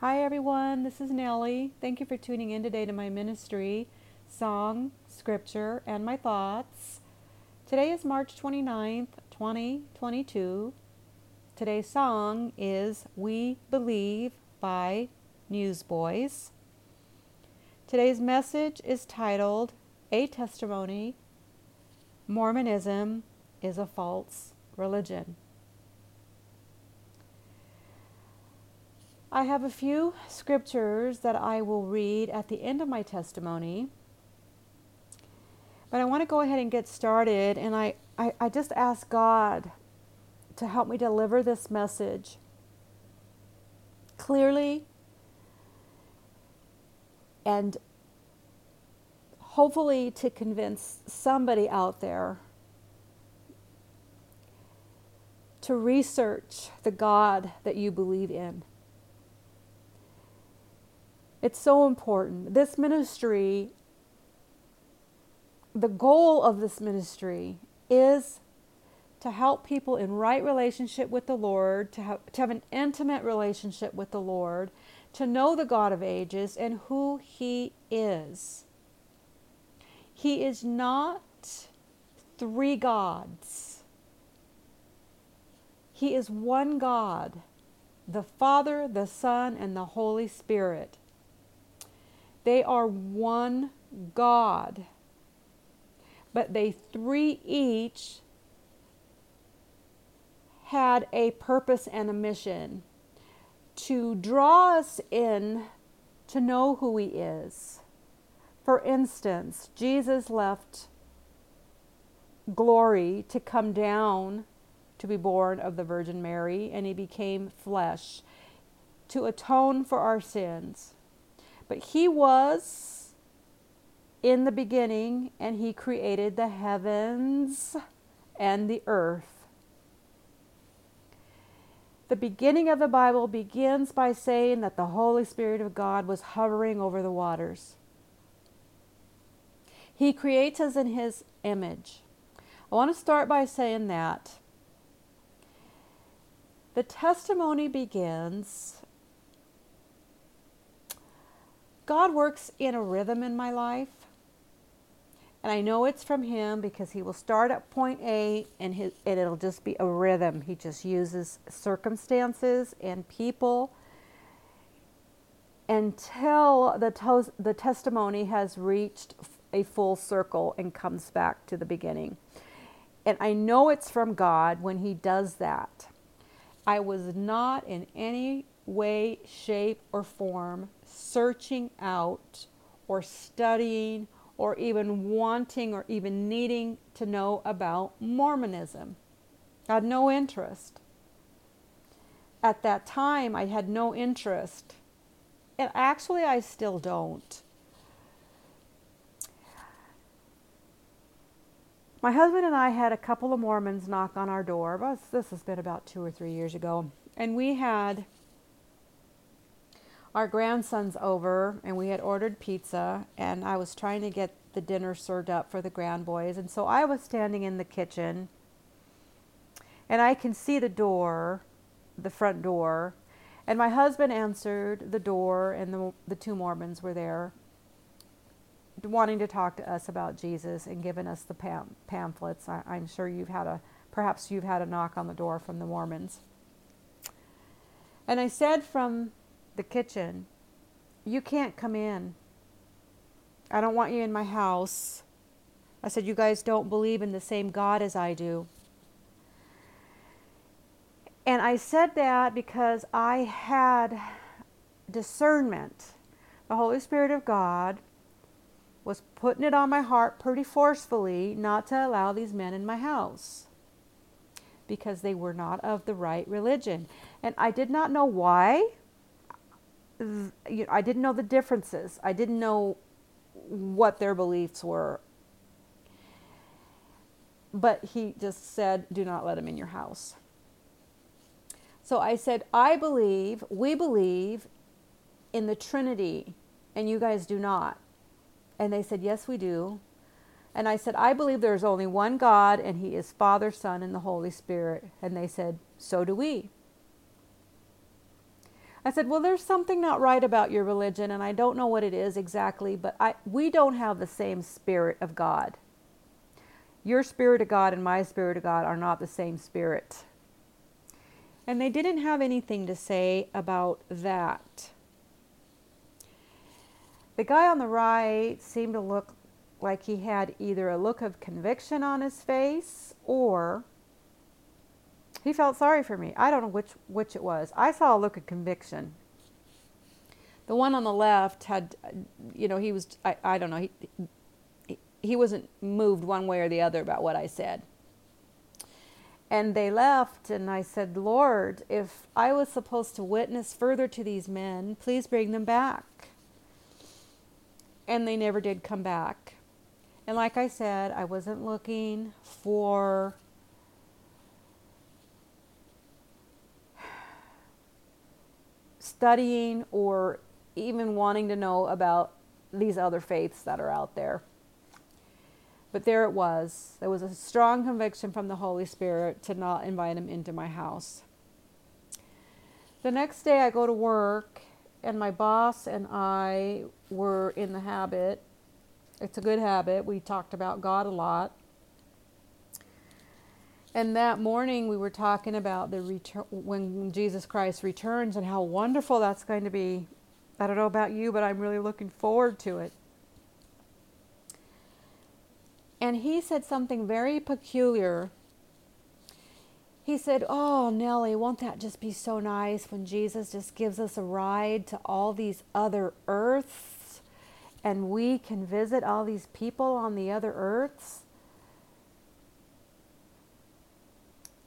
Hi, everyone. This is Nellie. Thank you for tuning in today to my ministry, song, scripture, and my thoughts. Today is March 29th, 2022. Today's song is We Believe by Newsboys. Today's message is titled A Testimony Mormonism is a False Religion. I have a few scriptures that I will read at the end of my testimony. But I want to go ahead and get started, and I, I, I just ask God to help me deliver this message clearly and hopefully to convince somebody out there to research the God that you believe in. It's so important. This ministry, the goal of this ministry is to help people in right relationship with the Lord, to have, to have an intimate relationship with the Lord, to know the God of ages and who He is. He is not three gods. He is one God, the Father, the Son, and the Holy Spirit. They are one God, but they three each had a purpose and a mission to draw us in to know who He is. For instance, Jesus left glory to come down to be born of the Virgin Mary, and He became flesh to atone for our sins. But he was in the beginning, and he created the heavens and the earth. The beginning of the Bible begins by saying that the Holy Spirit of God was hovering over the waters. He creates us in His image. I want to start by saying that the testimony begins God works in a rhythm in my life. And I know it's from Him because He will start at point A and, his, and it'll just be a rhythm. He just uses circumstances and people until the, the testimony has reached a full circle and comes back to the beginning. And I know it's from God when He does that. I was not in any way, shape, or form searching out or studying or even wanting or even needing to know about Mormonism. I had no interest. At that time, I had no interest. And actually, I still don't. My husband and I had a couple of Mormons knock on our door. This has been about two or three years ago. And we had our grandson's over and we had ordered pizza and I was trying to get the dinner served up for the grand boys and so I was standing in the kitchen and I can see the door, the front door, and my husband answered the door and the, the two Mormons were there wanting to talk to us about Jesus and giving us the pam- pamphlets. I, I'm sure you've had a, perhaps you've had a knock on the door from the Mormons. And I said from the kitchen. You can't come in. I don't want you in my house. I said, You guys don't believe in the same God as I do. And I said that because I had discernment. The Holy Spirit of God was putting it on my heart pretty forcefully not to allow these men in my house because they were not of the right religion. And I did not know why you know, I didn't know the differences. I didn't know what their beliefs were. But he just said, do not let him in your house. So I said, I believe, we believe in the Trinity, and you guys do not. And they said, Yes, we do. And I said, I believe there's only one God, and He is Father, Son, and the Holy Spirit. And they said, So do we. I said, Well, there's something not right about your religion, and I don't know what it is exactly, but I, we don't have the same spirit of God. Your spirit of God and my spirit of God are not the same spirit. And they didn't have anything to say about that. The guy on the right seemed to look like he had either a look of conviction on his face or he felt sorry for me. I don't know which which it was. I saw a look of conviction. The one on the left had, you know, he was I, I don't know he, he he wasn't moved one way or the other about what I said. And they left, and I said, Lord, if I was supposed to witness further to these men, please bring them back. And they never did come back. And like I said, I wasn't looking for studying or even wanting to know about these other faiths that are out there. But there it was. There was a strong conviction from the Holy Spirit to not invite him into my house. The next day I go to work, and my boss and I were in the habit. It's a good habit. We talked about God a lot. And that morning we were talking about the return when Jesus Christ returns and how wonderful that's going to be. I don't know about you, but I'm really looking forward to it. And he said something very peculiar. He said, Oh, Nellie, won't that just be so nice when Jesus just gives us a ride to all these other earths and we can visit all these people on the other earths?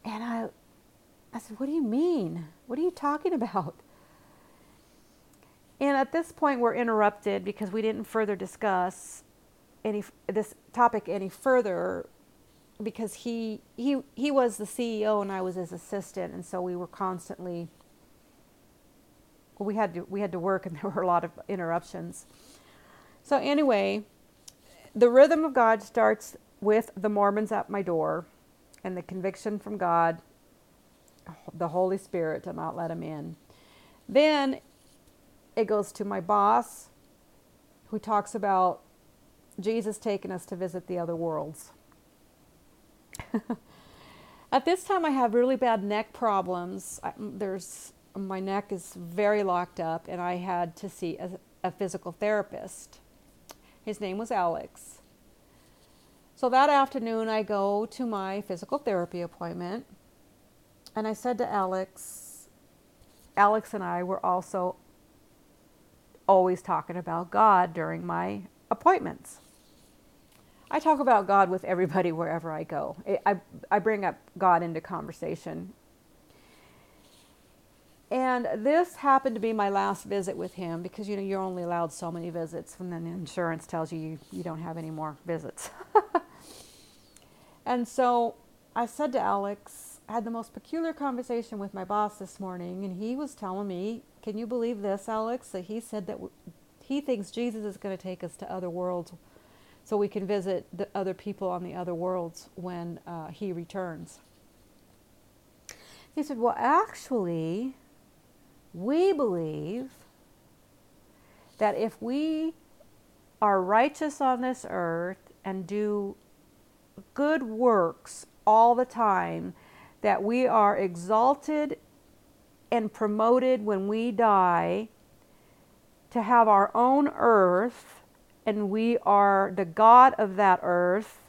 And I, I said, What do you mean? What are you talking about? And at this point, we're interrupted because we didn't further discuss any this topic any further because he he he was the CEO and I was his assistant, and so we were constantly. Well, we had to we had to work, and there were a lot of interruptions. So anyway, the rhythm of God starts with the Mormons at my door and the conviction from God, the Holy Spirit, to not let him in. Then it goes to my boss, who talks about Jesus taking us to visit the other worlds. At this time, I have really bad neck problems. I, mm, there's my neck is very locked up, and I had to see a, a physical therapist. His name was Alex. So that afternoon, I go to my physical therapy appointment, and I said to Alex, Alex and I were also always talking about God during my appointments. I talk about God with everybody wherever I go. I, I bring up God into conversation. And this happened to be my last visit with him because you know you're only allowed so many visits and then insurance tells you you, you don't have any more visits. And so I said to Alex, I had the most peculiar conversation with my boss this morning, and he was telling me, Can you believe this, Alex? That he said that he thinks Jesus is going to take us to other worlds so we can visit the other people on the other worlds when uh, he returns. He said, Well, actually, we believe that if we are righteous on this earth and do good works all the time, that we are exalted and promoted when we die to have our own earth and we are the god of that earth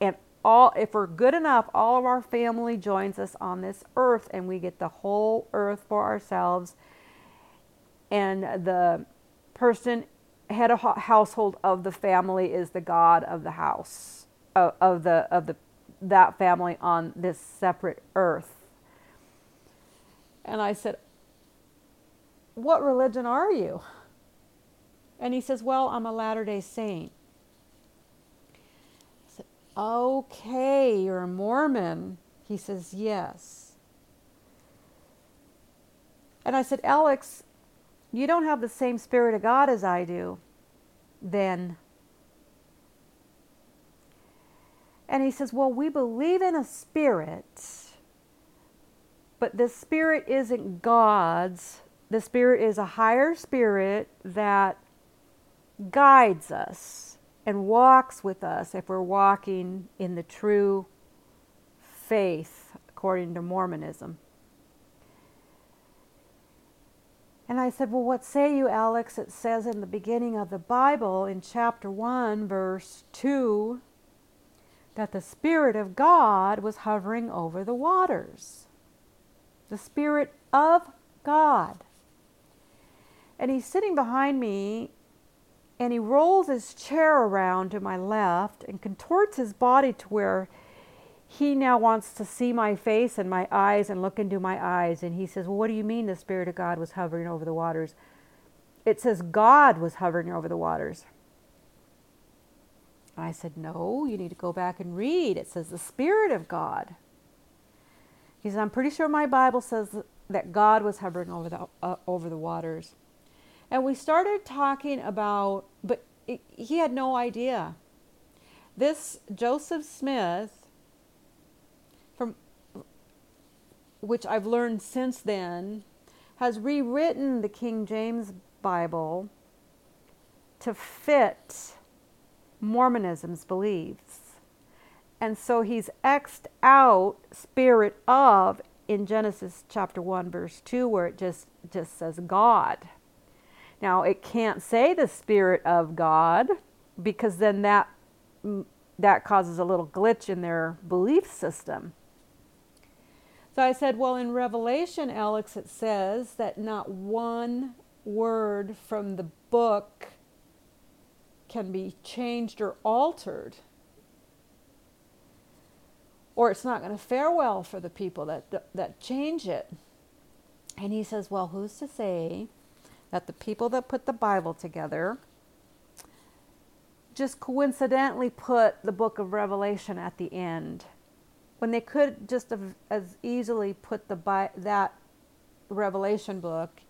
and all if we're good enough all of our family joins us on this earth and we get the whole earth for ourselves. And the person head of household of the family is the god of the house of, of the of the that family on this separate earth. And I said, What religion are you? And he says, Well, I'm a Latter day Saint. I said, Okay, you're a Mormon. He says, Yes. And I said, Alex, you don't have the same Spirit of God as I do. Then And he says, Well, we believe in a spirit, but the spirit isn't God's. the Spirit is a higher spirit that guides us and walks with us if we're walking in the true faith according to Mormonism. And I said, Well, what say you, Alex? It says in the beginning of the Bible, in chapter 1, verse 2, that the Spirit of God was hovering over the waters. The Spirit of God. And he's sitting behind me and he rolls his chair around to my left and contorts his body to where he now wants to see my face and my eyes and look into my eyes. And he says, Well, what do you mean the Spirit of God was hovering over the waters? It says God was hovering over the waters. And I said, No, you need to go back and read. It says the Spirit of God. He says, I'm pretty sure my Bible says that God was hovering over the, uh, over the waters. And we started talking about, but it, he had no idea. This Joseph Smith, from which I've learned since then, has rewritten the King James Bible to fit Mormonism's beliefs. And so he's X'd out spirit of in Genesis chapter 1 verse 2 where it just just says God. Now it can't say the spirit of God because then that mm, that causes a little glitch in their belief system. So I said, well, in Revelation, Alex, it says that not one word from the book can be changed or altered. Or it's not going to fare well for the people that, that, change it. And he says, Well, who's to say that the people that put the Bible together just coincidentally put the book of Revelation at the end when they could just have as easily put the that Revelation book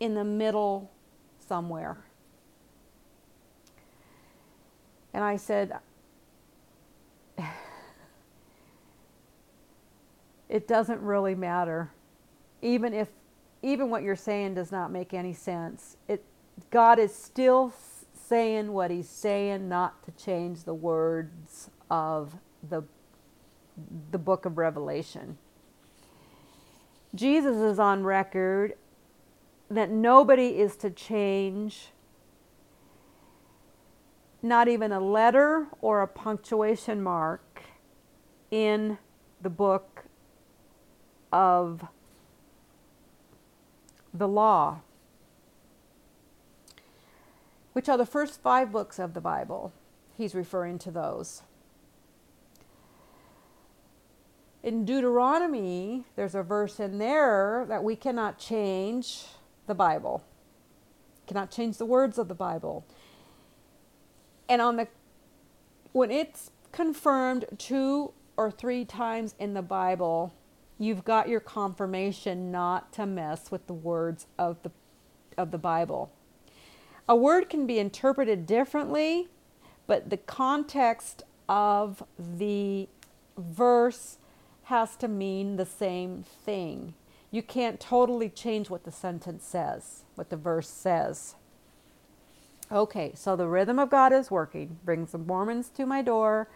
in the middle somewhere. And I said, it doesn't really matter. Even if, even what you're saying does not make any sense. It, God is still saying what he's saying, not to change the words of the, the book of Revelation. Jesus is on record that nobody is to change not even a letter or a punctuation mark in the book of the law, which are the first five books of the Bible. He's referring to those. In Deuteronomy, there's a verse in there that we cannot change the Bible, cannot change the words of the Bible and on the when it's confirmed two or three times in the Bible, you've got your confirmation not to mess with the words of the of the Bible. A word can be interpreted differently, but the context of the verse has to mean the same thing. You can't totally change what the sentence says, what the verse says. Okay, so the rhythm of God is working, brings the Mormons to my door.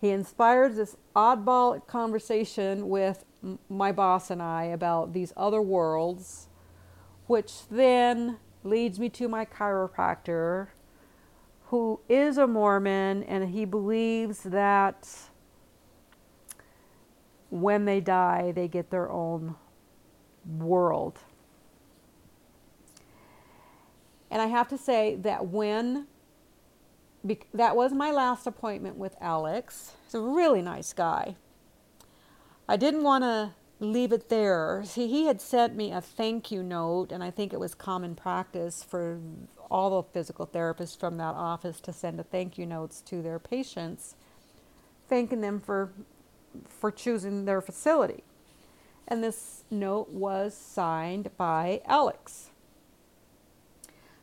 He inspires this oddball conversation with my boss and I about these other worlds, which then leads me to my chiropractor, who is a Mormon, and he believes that when they die, they get their own world. And I have to say that when that was my last appointment with Alex. He's a really nice guy. I didn't want to leave it there. See, he had sent me a thank you note, and I think it was common practice for all the physical therapists from that office to send a thank you notes to their patients, thanking them for for choosing their facility. And this note was signed by Alex.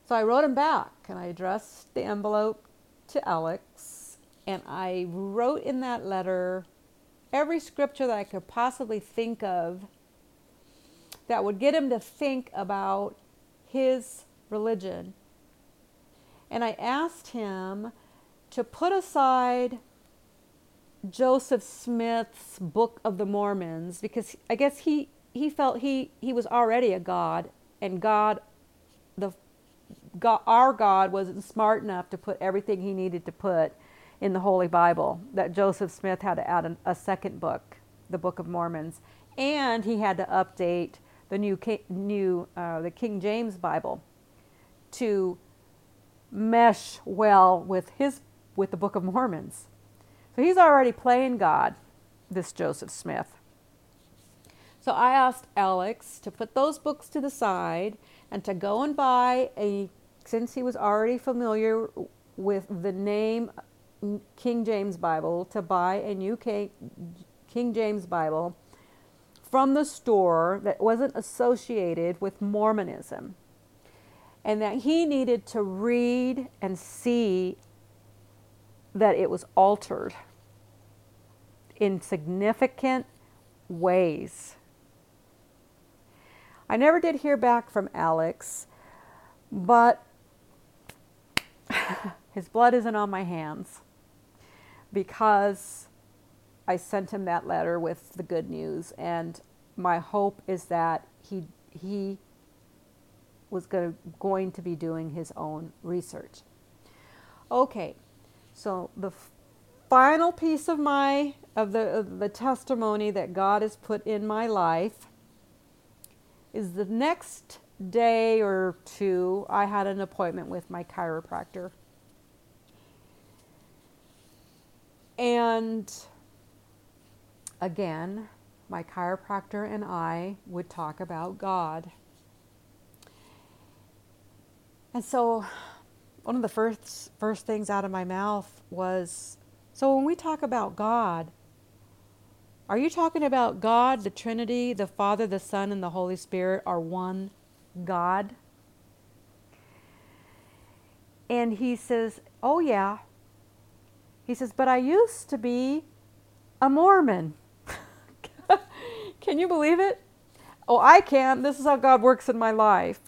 So I wrote him back and I addressed the envelope to Alex and I wrote in that letter every scripture that I could possibly think of that would get him to think about his religion. And I asked him to put aside Joseph Smith's Book of the Mormons because I guess he, he felt he, he was already a God and God, God, our God wasn't smart enough to put everything he needed to put in the Holy Bible, that Joseph Smith had to add an, a second book, the Book of Mormons, and he had to update the new, new uh, the King James Bible to mesh well with his with the Book of Mormons. So he's already playing God, this Joseph Smith. So I asked Alex to put those books to the side and to go and buy a since he was already familiar with the name King James Bible to buy a new King James Bible from the store that wasn't associated with Mormonism. And that he needed to read and see that it was altered in significant ways. I never did hear back from Alex, but his blood isn't on my hands because I sent him that letter with the good news, and my hope is that he he was going to, going to be doing his own research. Okay, so the f- final piece of my of the of the testimony that God has put in my life is the next day or two I had an appointment with my chiropractor. And again, my chiropractor and I would talk about God. And so one of the first first things out of my mouth was so when we talk about God, are you talking about God, the Trinity, the Father, the Son, and the Holy Spirit are one God? And he says, Oh, yeah. He says, But I used to be a Mormon. can you believe it? Oh, I can. This is how God works in my life.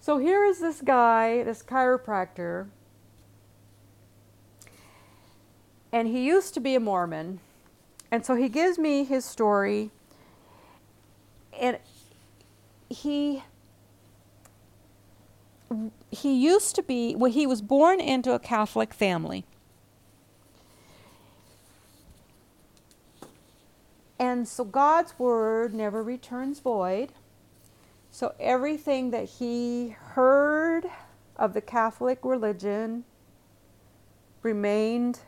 So here is this guy, this chiropractor, and he used to be a Mormon. And so he gives me his story, and he he used to be well he was born into a catholic family And so God's word never returns void. So everything that he heard of the Catholic religion remained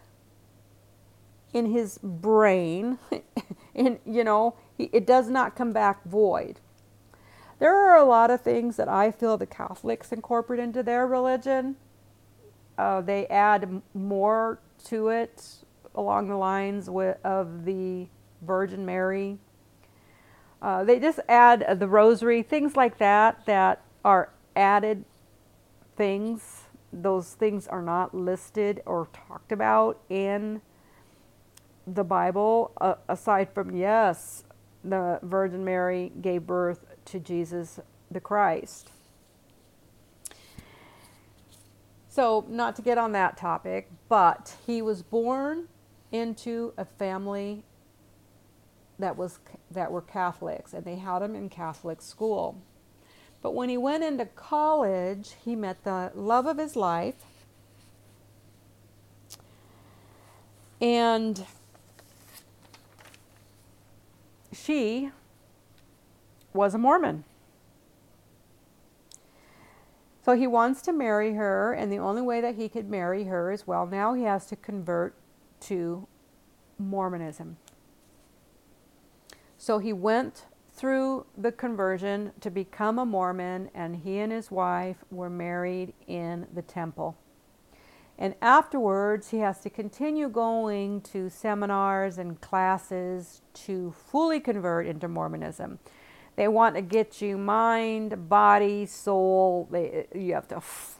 in his brain. and, you know, he, it does not come back void. There are a lot of things that I feel the Catholics incorporate into their religion. Uh, they add more to it along the lines with, of the Virgin Mary. Uh, they just add the rosary, things like that, that are added things. Those things are not listed or talked about in the Bible, uh, aside from, yes, the Virgin Mary gave birth to Jesus the Christ. So, not to get on that topic, but he was born into a family that was that were Catholics, and they had him in Catholic school. But when he went into college, he met the love of his life, and she was a Mormon. So he wants to marry her, and the only way that he could marry her is well, now he has to convert to Mormonism. So he went through the conversion to become a Mormon, and he and his wife were married in the temple. And afterwards, he has to continue going to seminars and classes to fully convert into Mormonism. They want to get you mind, body, soul. They, you have to f-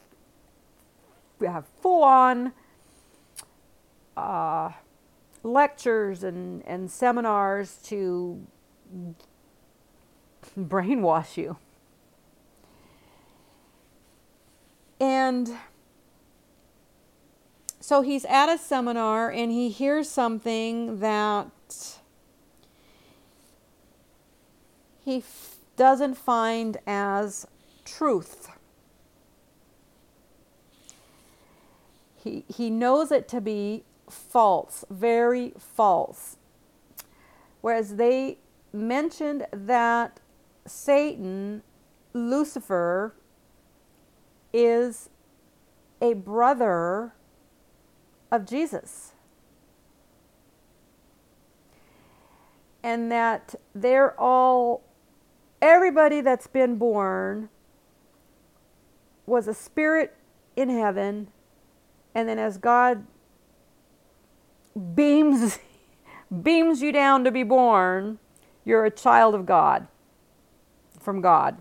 have full on uh, lectures and, and seminars to brainwash you. And so he's at a seminar and he hears something that he f- doesn't find as truth. He, he knows it to be false, very false. Whereas they mentioned that Satan, Lucifer, is a brother of Jesus. And that they're all, everybody that's been born was a spirit in heaven. And then as God beams, beams you down to be born, you're a child of God, from God.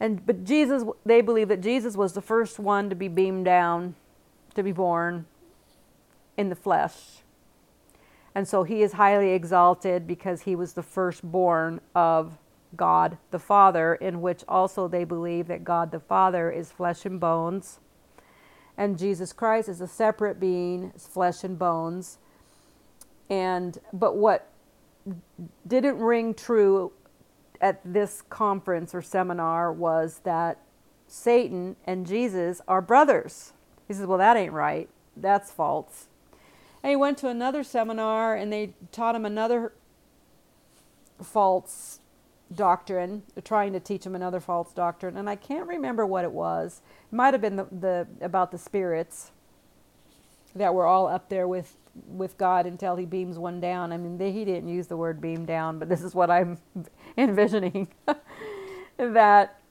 And but Jesus, they believe that Jesus was the first one to be beamed down to be born in the flesh. And so he is highly exalted because he was the firstborn of God the Father, in which also they believe that God the Father is flesh and bones, and Jesus Christ is a separate being, flesh and bones. And but what didn't ring true at this conference or seminar was that Satan and Jesus are brothers. He says, Well, that ain't right. That's false. And he went to another seminar and they taught him another false doctrine, trying to teach him another false doctrine. And I can't remember what it was. It might have been the, the about the spirits that were all up there with with God until he beams one down. I mean, they, he didn't use the word beam down, but this is what I'm envisioning that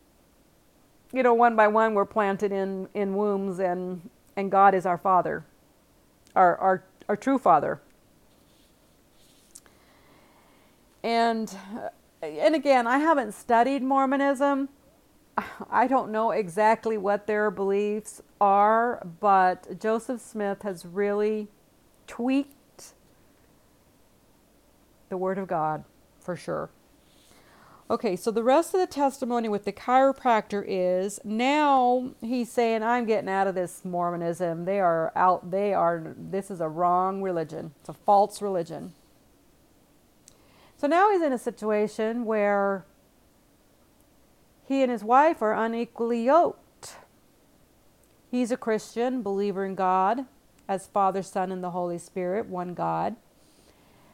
you know, one by one, we're planted in, in wombs, and, and God is our Father, our, our, our true Father. And, uh, and again, I haven't studied Mormonism. I don't know exactly what their beliefs are, but Joseph Smith has really tweaked the Word of God for sure. Okay, so the rest of the testimony with the chiropractor is now he's saying, I'm getting out of this Mormonism. They are out, they are, this is a wrong religion, it's a false religion. So now he's in a situation where he and his wife are unequally yoked. He's a Christian, believer in God, as Father, Son, and the Holy Spirit, one God.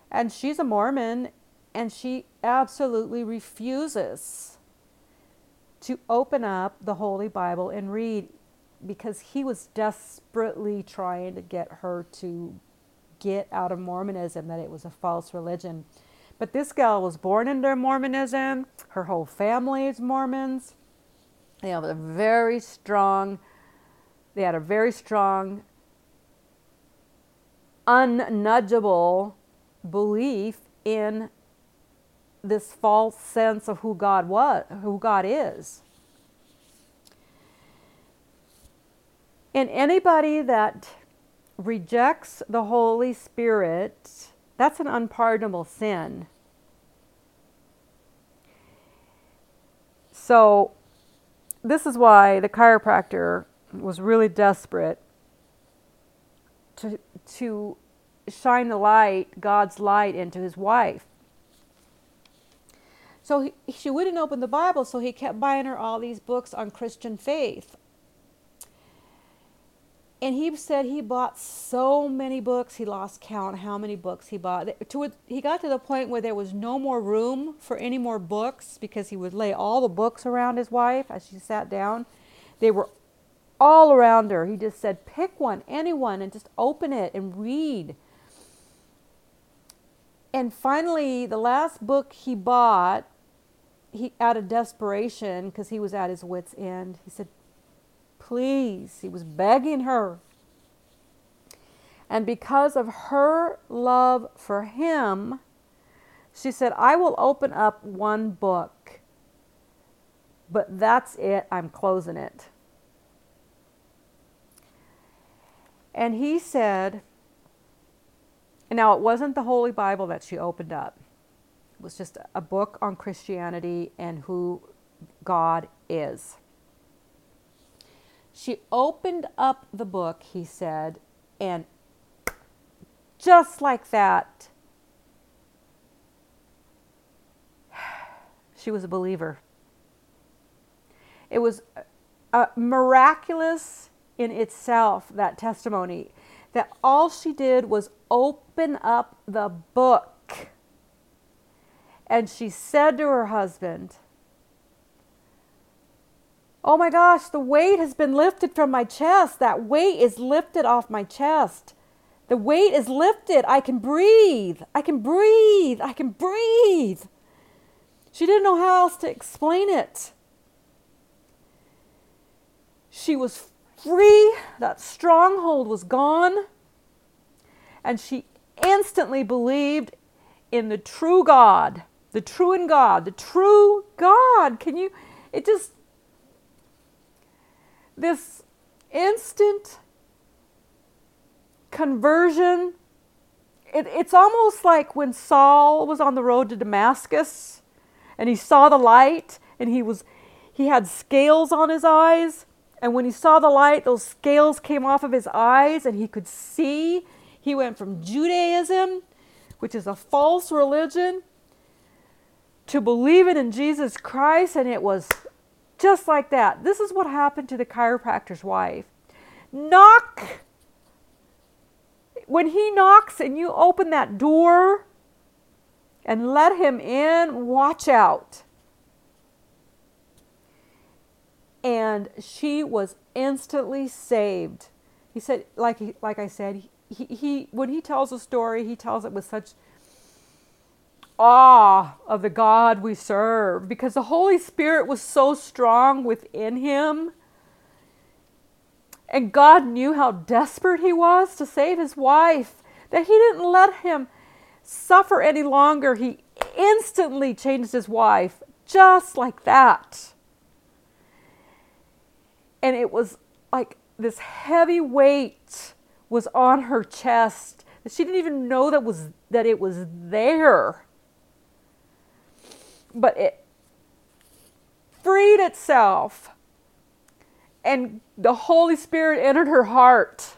And she's a Mormon and she absolutely refuses to open up the Holy Bible and read because he was desperately trying to get her to get out of Mormonism, that it was a false religion. But this gal was born into Mormonism. Her whole family is Mormons. They have a very strong, they had a very strong, unnudgeable belief in this false sense of who God was, who God is. And anybody that rejects the Holy Spirit, that's an unpardonable sin. So, this is why the chiropractor was really desperate to, to shine the light, God's light, into his wife. So he, she wouldn't open the Bible, so he kept buying her all these books on Christian faith. And he said he bought so many books, he lost count how many books he bought. To, he got to the point where there was no more room for any more books because he would lay all the books around his wife as she sat down. They were all around her. He just said, pick one, anyone, and just open it and read. And finally, the last book he bought he out of desperation because he was at his wits end he said please he was begging her. And because of her love for him she said i will open up one book but that's it. I'm closing it. And he said now it wasn't the holy bible that she opened up was just a book on Christianity and who God is. She opened up the book, he said, and just like that, she was a believer. It was miraculous in itself, that testimony, that all she did was open up the book. And she said to her husband, Oh my gosh, the weight has been lifted from my chest. That weight is lifted off my chest. The weight is lifted. I can breathe. I can breathe. I can breathe. She didn't know how else to explain it. She was free, that stronghold was gone, and she instantly believed in the true God, the true in God, the true God. Can you, it just, this instant conversion, it, it's almost like when Saul was on the road to Damascus and he saw the light and he was, he had scales on his eyes and when he saw the light, those scales came off of his eyes and he could see. He went from Judaism, which is a false religion, to believing in Jesus Christ. And it was just like that. This is what happened to the chiropractor's wife. Knock. When he knocks and you open that door and let him in, watch out. and she was instantly saved. He said, like like I said, he, he when he tells a story, he tells it with such awe of the God we serve because the Holy Spirit was so strong within him. And God knew how desperate he was to save his wife, that he didn't let him suffer any longer. He instantly changed his wife just like that and it was like this heavy weight was on her chest that she didn't even know that was that it was there but it freed itself. And the holy spirit entered her heart.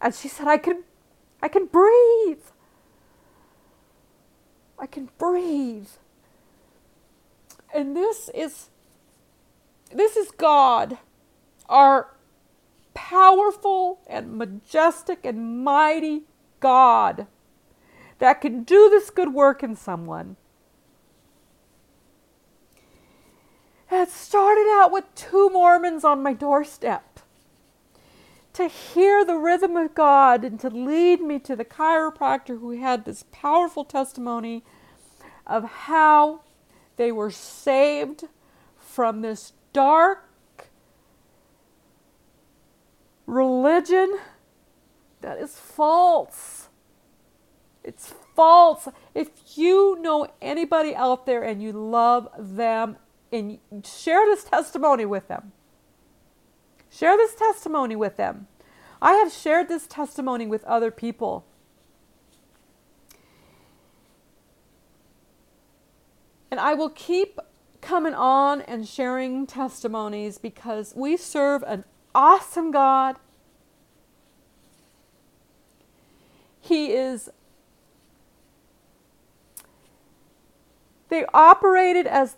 And she said i can i can breathe. I can breathe. And this is this is God, our powerful and majestic and mighty God that can do this good work in someone. It started out with two Mormons on my doorstep. To hear the rhythm of God and to lead me to the chiropractor who had this powerful testimony of how they were saved from this dark religion that is false. It's false. If you know anybody out there and you love them, and share this testimony with them. Share this testimony with them. I have shared this testimony with other people. And I will keep coming on and sharing testimonies because we serve an awesome God. He is, they operated as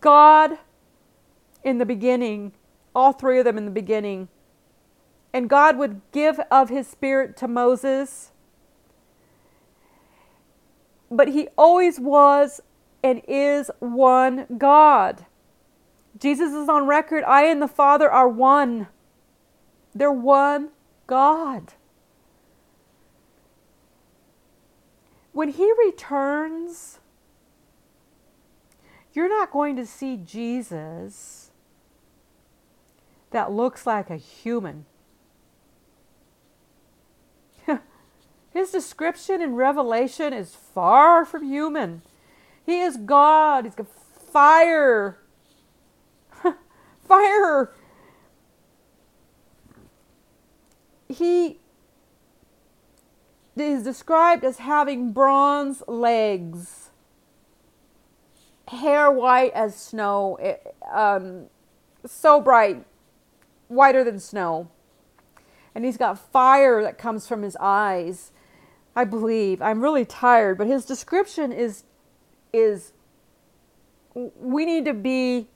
God in the beginning, all three of them in the beginning. And God would give of his spirit to Moses. But he always was and is one God. Jesus is on record I and the Father are one. They're one God. When He returns, you're not going to see Jesus that looks like a human. His description in Revelation is far from human. He is God. He's got fire. fire. He is described as having bronze legs. Hair white as snow, it, um, so bright, whiter than snow. And he's got fire that comes from his eyes. I believe. I'm really tired, but his description is is we need to be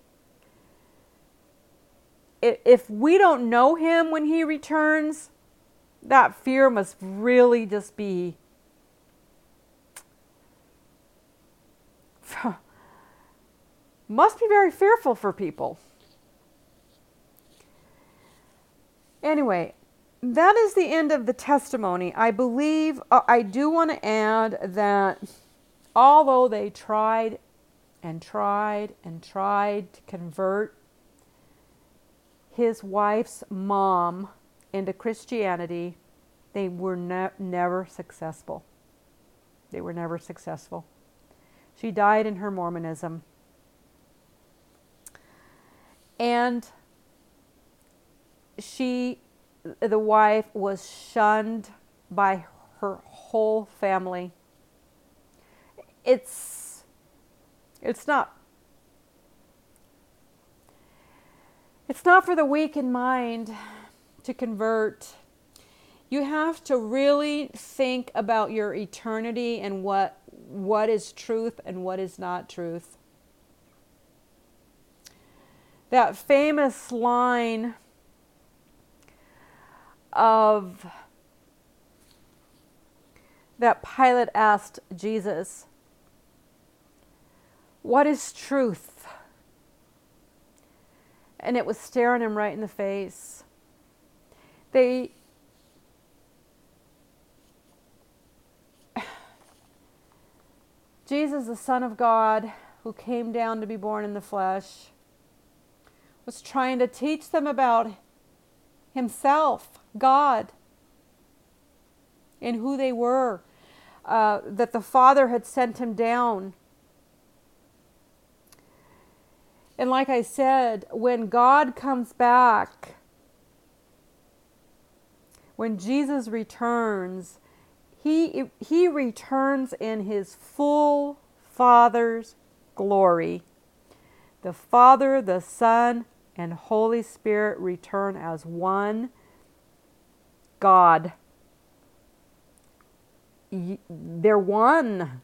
if we don't know him when he returns, that fear must really just be must be very fearful for people. Anyway, that is the end of the testimony. I believe, uh, I do want to add that although they tried and tried and tried to convert his wife's mom into Christianity, they were ne- never successful. They were never successful. She died in her Mormonism. And she, the wife, was shunned by her whole family. It's, it's not It's not for the weak in mind to convert. You have to really think about your eternity and what what is truth and what is not truth. That famous line of that Pilate asked Jesus, What is truth? and it was staring him right in the face. They Jesus, the Son of God, who came down to be born in the flesh, was trying to teach them about Himself, God, and who they were, uh, that the Father had sent Him down And like I said, when God comes back, when Jesus returns, he, he returns in his full Father's glory. The Father, the Son, and Holy Spirit return as one God. They're one.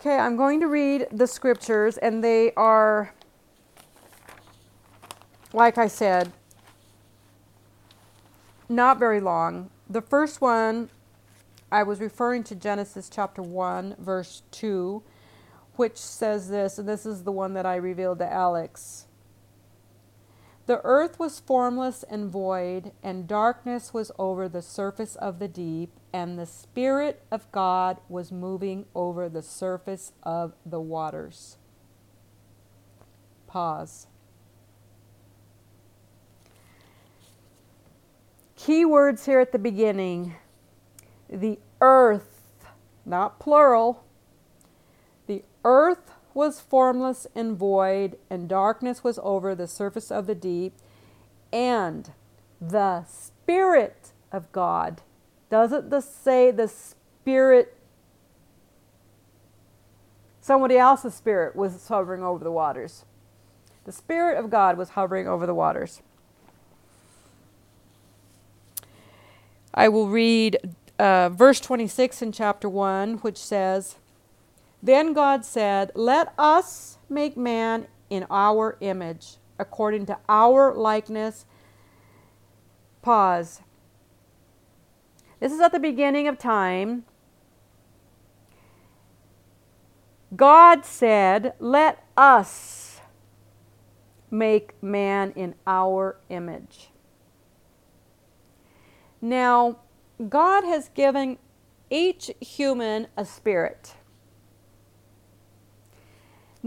Okay, I'm going to read the scriptures, and they are, like I said, not very long. The first one, I was referring to Genesis chapter 1, verse 2, which says this, and this is the one that I revealed to Alex. The earth was formless and void, and darkness was over the surface of the deep, and the Spirit of God was moving over the surface of the waters. Pause. Key words here at the beginning the earth, not plural, the earth was formless and void, and darkness was over the surface of the deep, and the Spirit of God. Doesn't this say the Spirit? Somebody else's Spirit was hovering over the waters. The Spirit of God was hovering over the waters. I will read uh, verse 26 in chapter 1, which says, then God said, Let us make man in our image, according to our likeness. Pause. This is at the beginning of time. God said, Let us make man in our image. Now, God has given each human a spirit.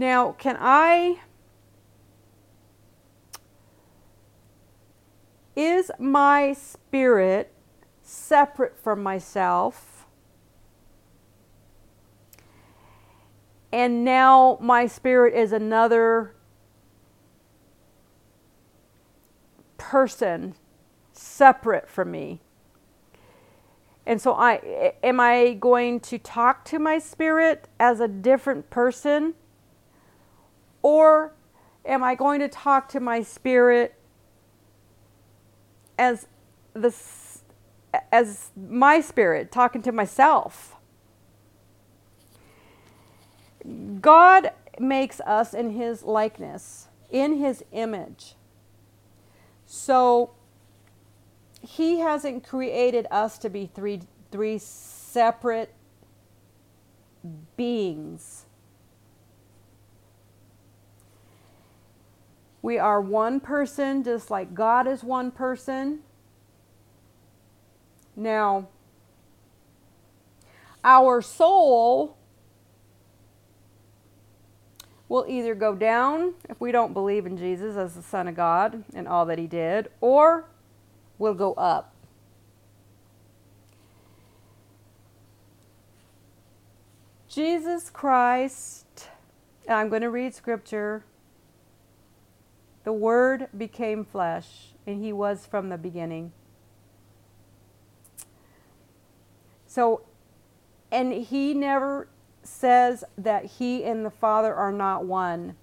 Now, can I, is my spirit separate from myself? And now my spirit is another person separate from me. And so I am I going to talk to my spirit as a different person or am I going to talk to my spirit as the as my spirit talking to myself? God makes us in his likeness, in his image. So he hasn't created us to be three three separate beings. We are one person, just like God is one person. Now, our soul will either go down if we don't believe in Jesus as the Son of God and all that He did, or will go up. Jesus Christ, I'm going to read scripture. The Word became flesh, and He was from the beginning. So, and He never says that He and the Father are not one,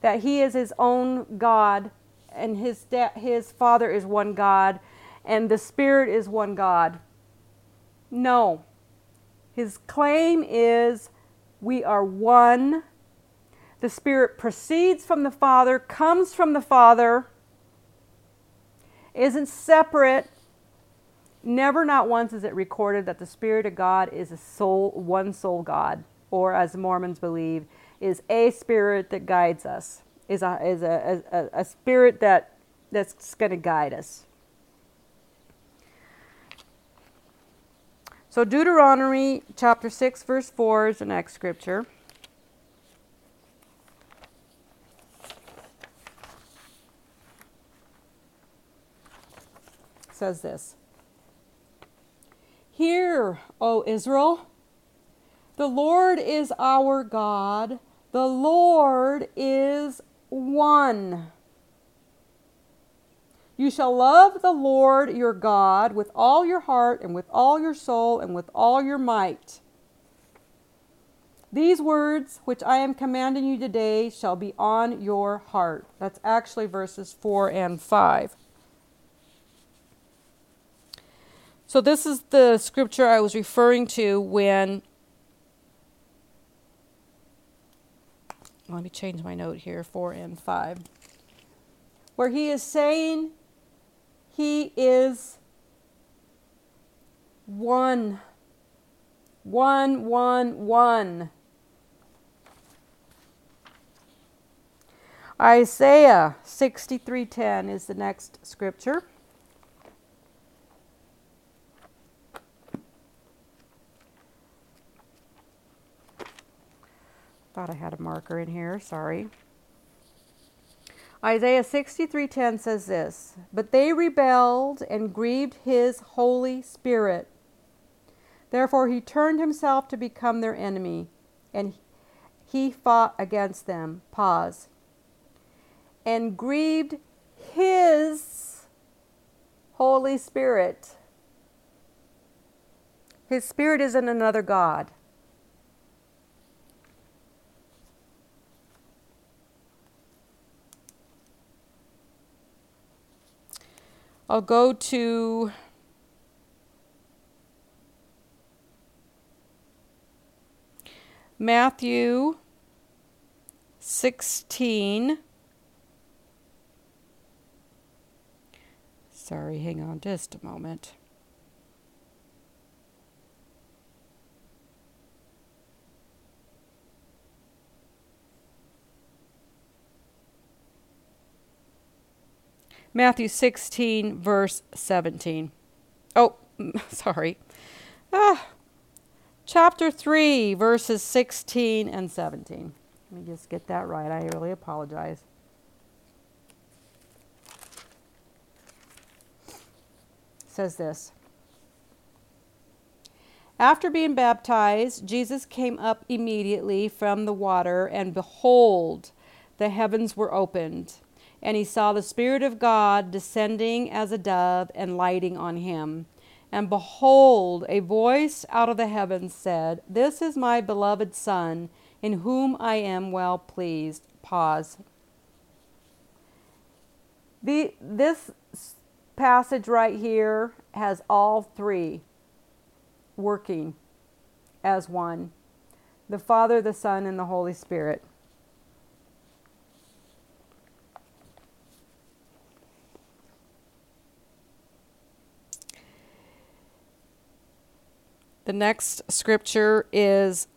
that He is His own God and his da- his father is one God and the spirit is one God. No. His claim is we are one. The spirit proceeds from the father, comes from the father, isn't separate. Never not once is it recorded that the spirit of God is a soul one soul God or as Mormons believe is a spirit that guides us is a, is a, a, a spirit that, that's going to guide us. So, Deuteronomy chapter 6, verse 4 is the next scripture. Says this Hear, O Israel, the Lord is our God, the Lord is one. You shall love the Lord your God with all your heart and with all your soul and with all your might. These words which I am commanding you today shall be on your heart. That's actually verses 4 and 5. So, this is the scripture I was referring to when let me change my note here 4 and 5 where he is saying he is one one one one. Isaiah 63:10 is the next scripture Thought I had a marker in here, sorry. Isaiah 63:10 says this, "But they rebelled and grieved his holy spirit. Therefore he turned himself to become their enemy, and he fought against them." Pause. And grieved his Holy Spirit. His spirit isn't another God. I'll go to Matthew 16. Sorry, hang on just a moment. Matthew 16, verse 17. Oh, sorry. Ah, chapter 3, verses 16 and 17. Let me just get that right. I really apologize. Says this After being baptized, Jesus came up immediately from the water, and behold, the heavens were opened and he saw the Spirit of God descending as a dove and lighting on him. And behold, a voice out of the heavens said, This is my beloved Son, in whom I am well pleased. Pause. The, this passage right here has all three working as one the Father, the Son, and the Holy Spirit. The next scripture is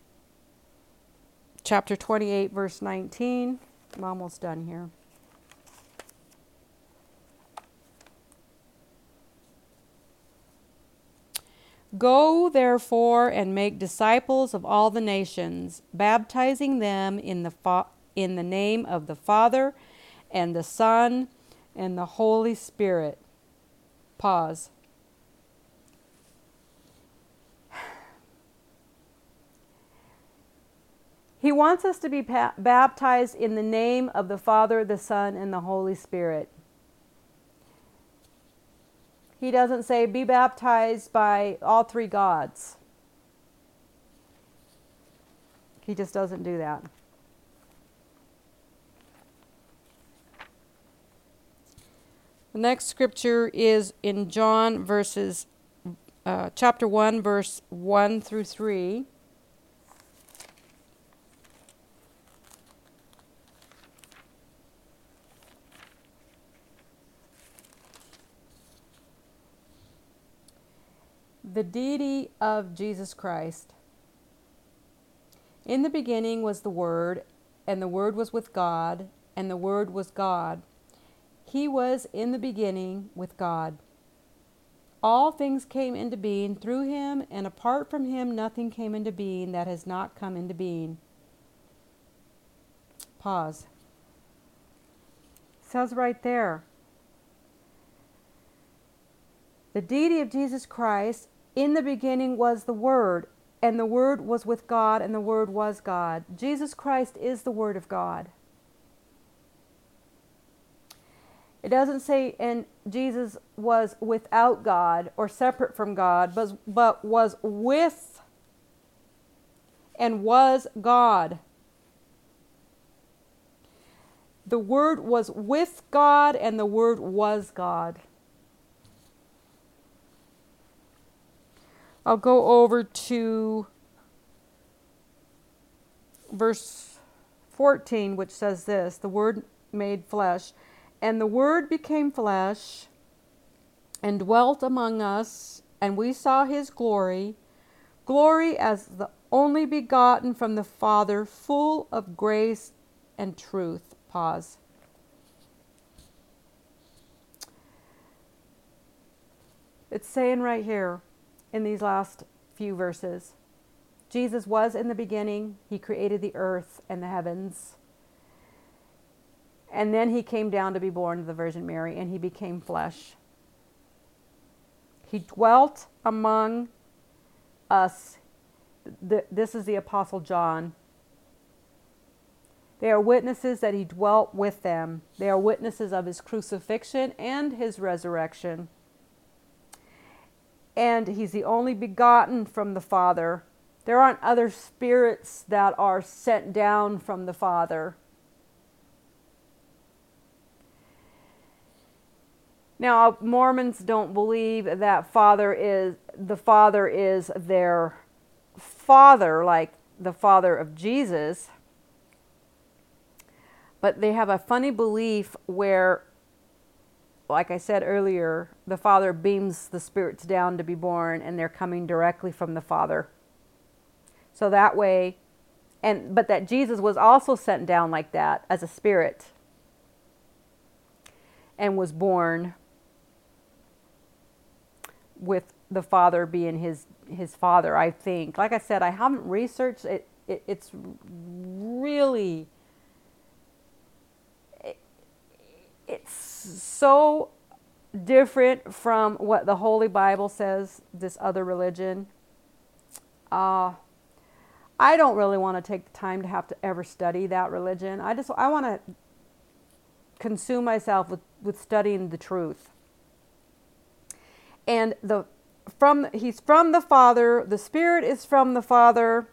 chapter 28, verse 19. I'm almost done here. Go therefore and make disciples of all the nations, baptizing them in the, fa- in the name of the Father and the Son and the Holy Spirit. Pause. He wants us to be pa- baptized in the name of the Father, the Son, and the Holy Spirit. He doesn't say, be baptized by all three gods. He just doesn't do that. The next scripture is in John verses uh, chapter 1 verse 1 through 3. The deity of Jesus Christ. In the beginning was the Word, and the Word was with God, and the Word was God. He was in the beginning with God. All things came into being through him, and apart from him, nothing came into being that has not come into being. Pause. It says right there. The deity of Jesus Christ in the beginning was the Word, and the Word was with God, and the Word was God. Jesus Christ is the Word of God. It doesn't say, and Jesus was without God or separate from God, but, but was with and was God. The Word was with God, and the Word was God. I'll go over to verse 14, which says this The Word made flesh. And the Word became flesh and dwelt among us, and we saw his glory glory as the only begotten from the Father, full of grace and truth. Pause. It's saying right here, in these last few verses. Jesus was in the beginning, he created the earth and the heavens. And then he came down to be born of the Virgin Mary and he became flesh. He dwelt among us. This is the Apostle John. They are witnesses that he dwelt with them. They are witnesses of his crucifixion and his resurrection and he's the only begotten from the Father. There aren't other spirits that are sent down from the Father. Now, Mormons don't believe that Father is the Father is their father, like the father of Jesus. But they have a funny belief where like I said earlier, the Father beams the spirits down to be born, and they're coming directly from the Father. So that way, and but that Jesus was also sent down like that as a spirit and was born with the Father being his his Father. I think, like I said, I haven't researched it. it it's really it's so different from what the Holy Bible says, this other religion. Uh, I don't really want to take the time to have to ever study that religion. I just I want to consume myself with, with studying the truth. And the from he's from the Father. The Spirit is from the Father.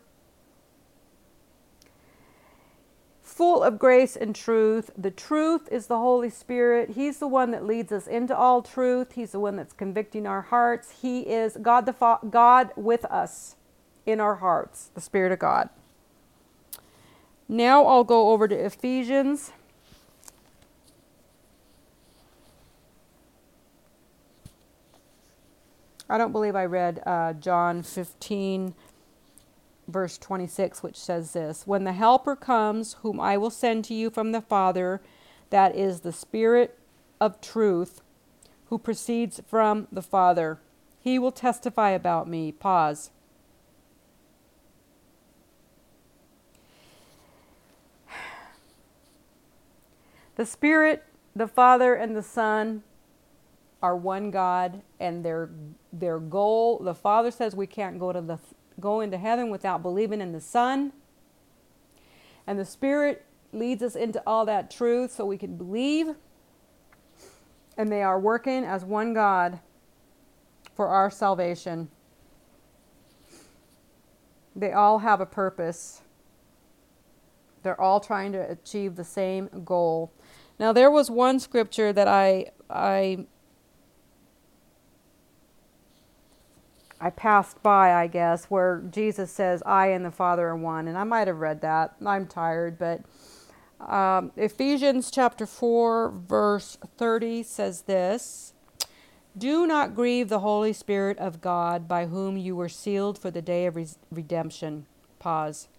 Full of grace and truth. The truth is the Holy Spirit. He's the one that leads us into all truth. He's the one that's convicting our hearts. He is God the Fa- God with us in our hearts, the Spirit of God. Now I'll go over to Ephesians. I don't believe I read uh, John 15, verse 26, which says this When the Helper comes, whom I will send to you from the Father, that is the Spirit of truth, who proceeds from the Father, he will testify about me. Pause. The Spirit, the Father, and the Son are one God, and their their goal. The Father says we can't go to the go into heaven without believing in the Son, and the Spirit leads us into all that truth, so we can believe. And they are working as one God for our salvation. They all have a purpose. They're all trying to achieve the same goal. Now there was one scripture that I I I passed by, I guess, where Jesus says, "I and the Father are one," and I might have read that. I'm tired, but um, Ephesians chapter four, verse thirty says this: "Do not grieve the Holy Spirit of God, by whom you were sealed for the day of re- redemption." Pause.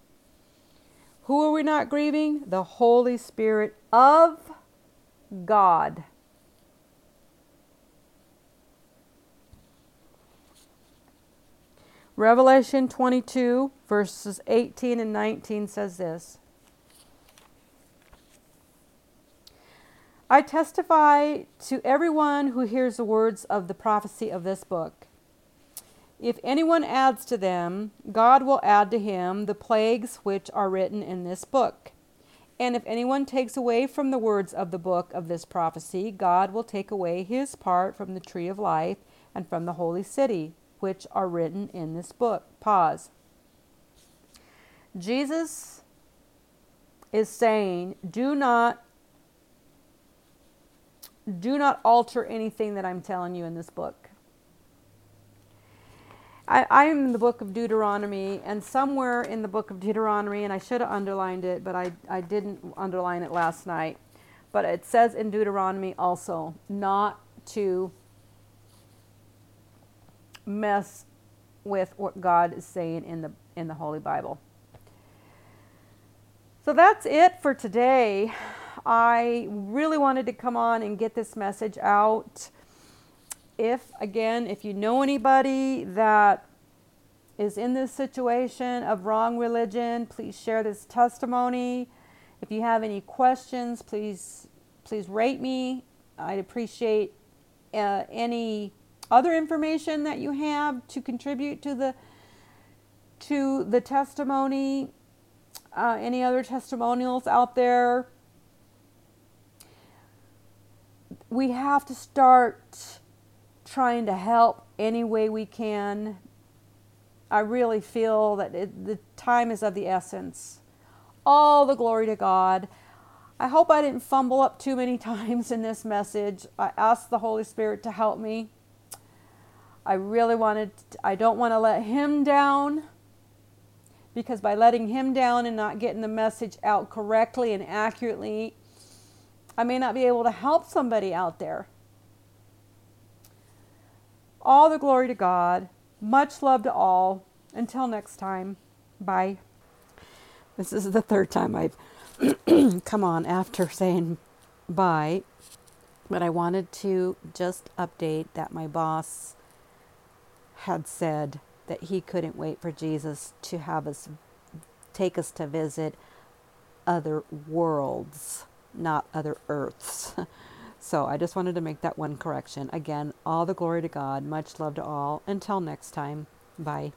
Who are we not grieving? The Holy Spirit of God. Revelation 22, verses 18 and 19 says this I testify to everyone who hears the words of the prophecy of this book. If anyone adds to them, God will add to him the plagues which are written in this book. And if anyone takes away from the words of the book of this prophecy, God will take away his part from the tree of life and from the holy city, which are written in this book. Pause. Jesus is saying, do not do not alter anything that I'm telling you in this book. I, am in the book of Deuteronomy, and somewhere in the book of Deuteronomy, and I should have underlined it, but I, I didn't underline it last night. But it says in Deuteronomy also not to mess with what God is saying in the in the Holy Bible. So that's it for today. I really wanted to come on and get this message out. If again, if you know anybody that is in this situation of wrong religion, please share this testimony. If you have any questions, please please rate me. I'd appreciate uh, any other information that you have to contribute to the to the testimony uh, any other testimonials out there? We have to start trying to help any way we can. I really feel that it, the time is of the essence. All the glory to god. I hope i didn't fumble up too many times in this message. I ask the holy spirit to help me I really wanted, I don't want to let him down because by letting him down and not getting the message out correctly and accurately, I may not be able to help somebody out there. All the glory to God. Much love to all. Until next time, bye. This is the third time I've come on after saying bye, but I wanted to just update that my boss had said that he couldn't wait for Jesus to have us take us to visit other worlds, not other earths. so I just wanted to make that one correction. Again, all the glory to God. Much love to all. Until next time, bye.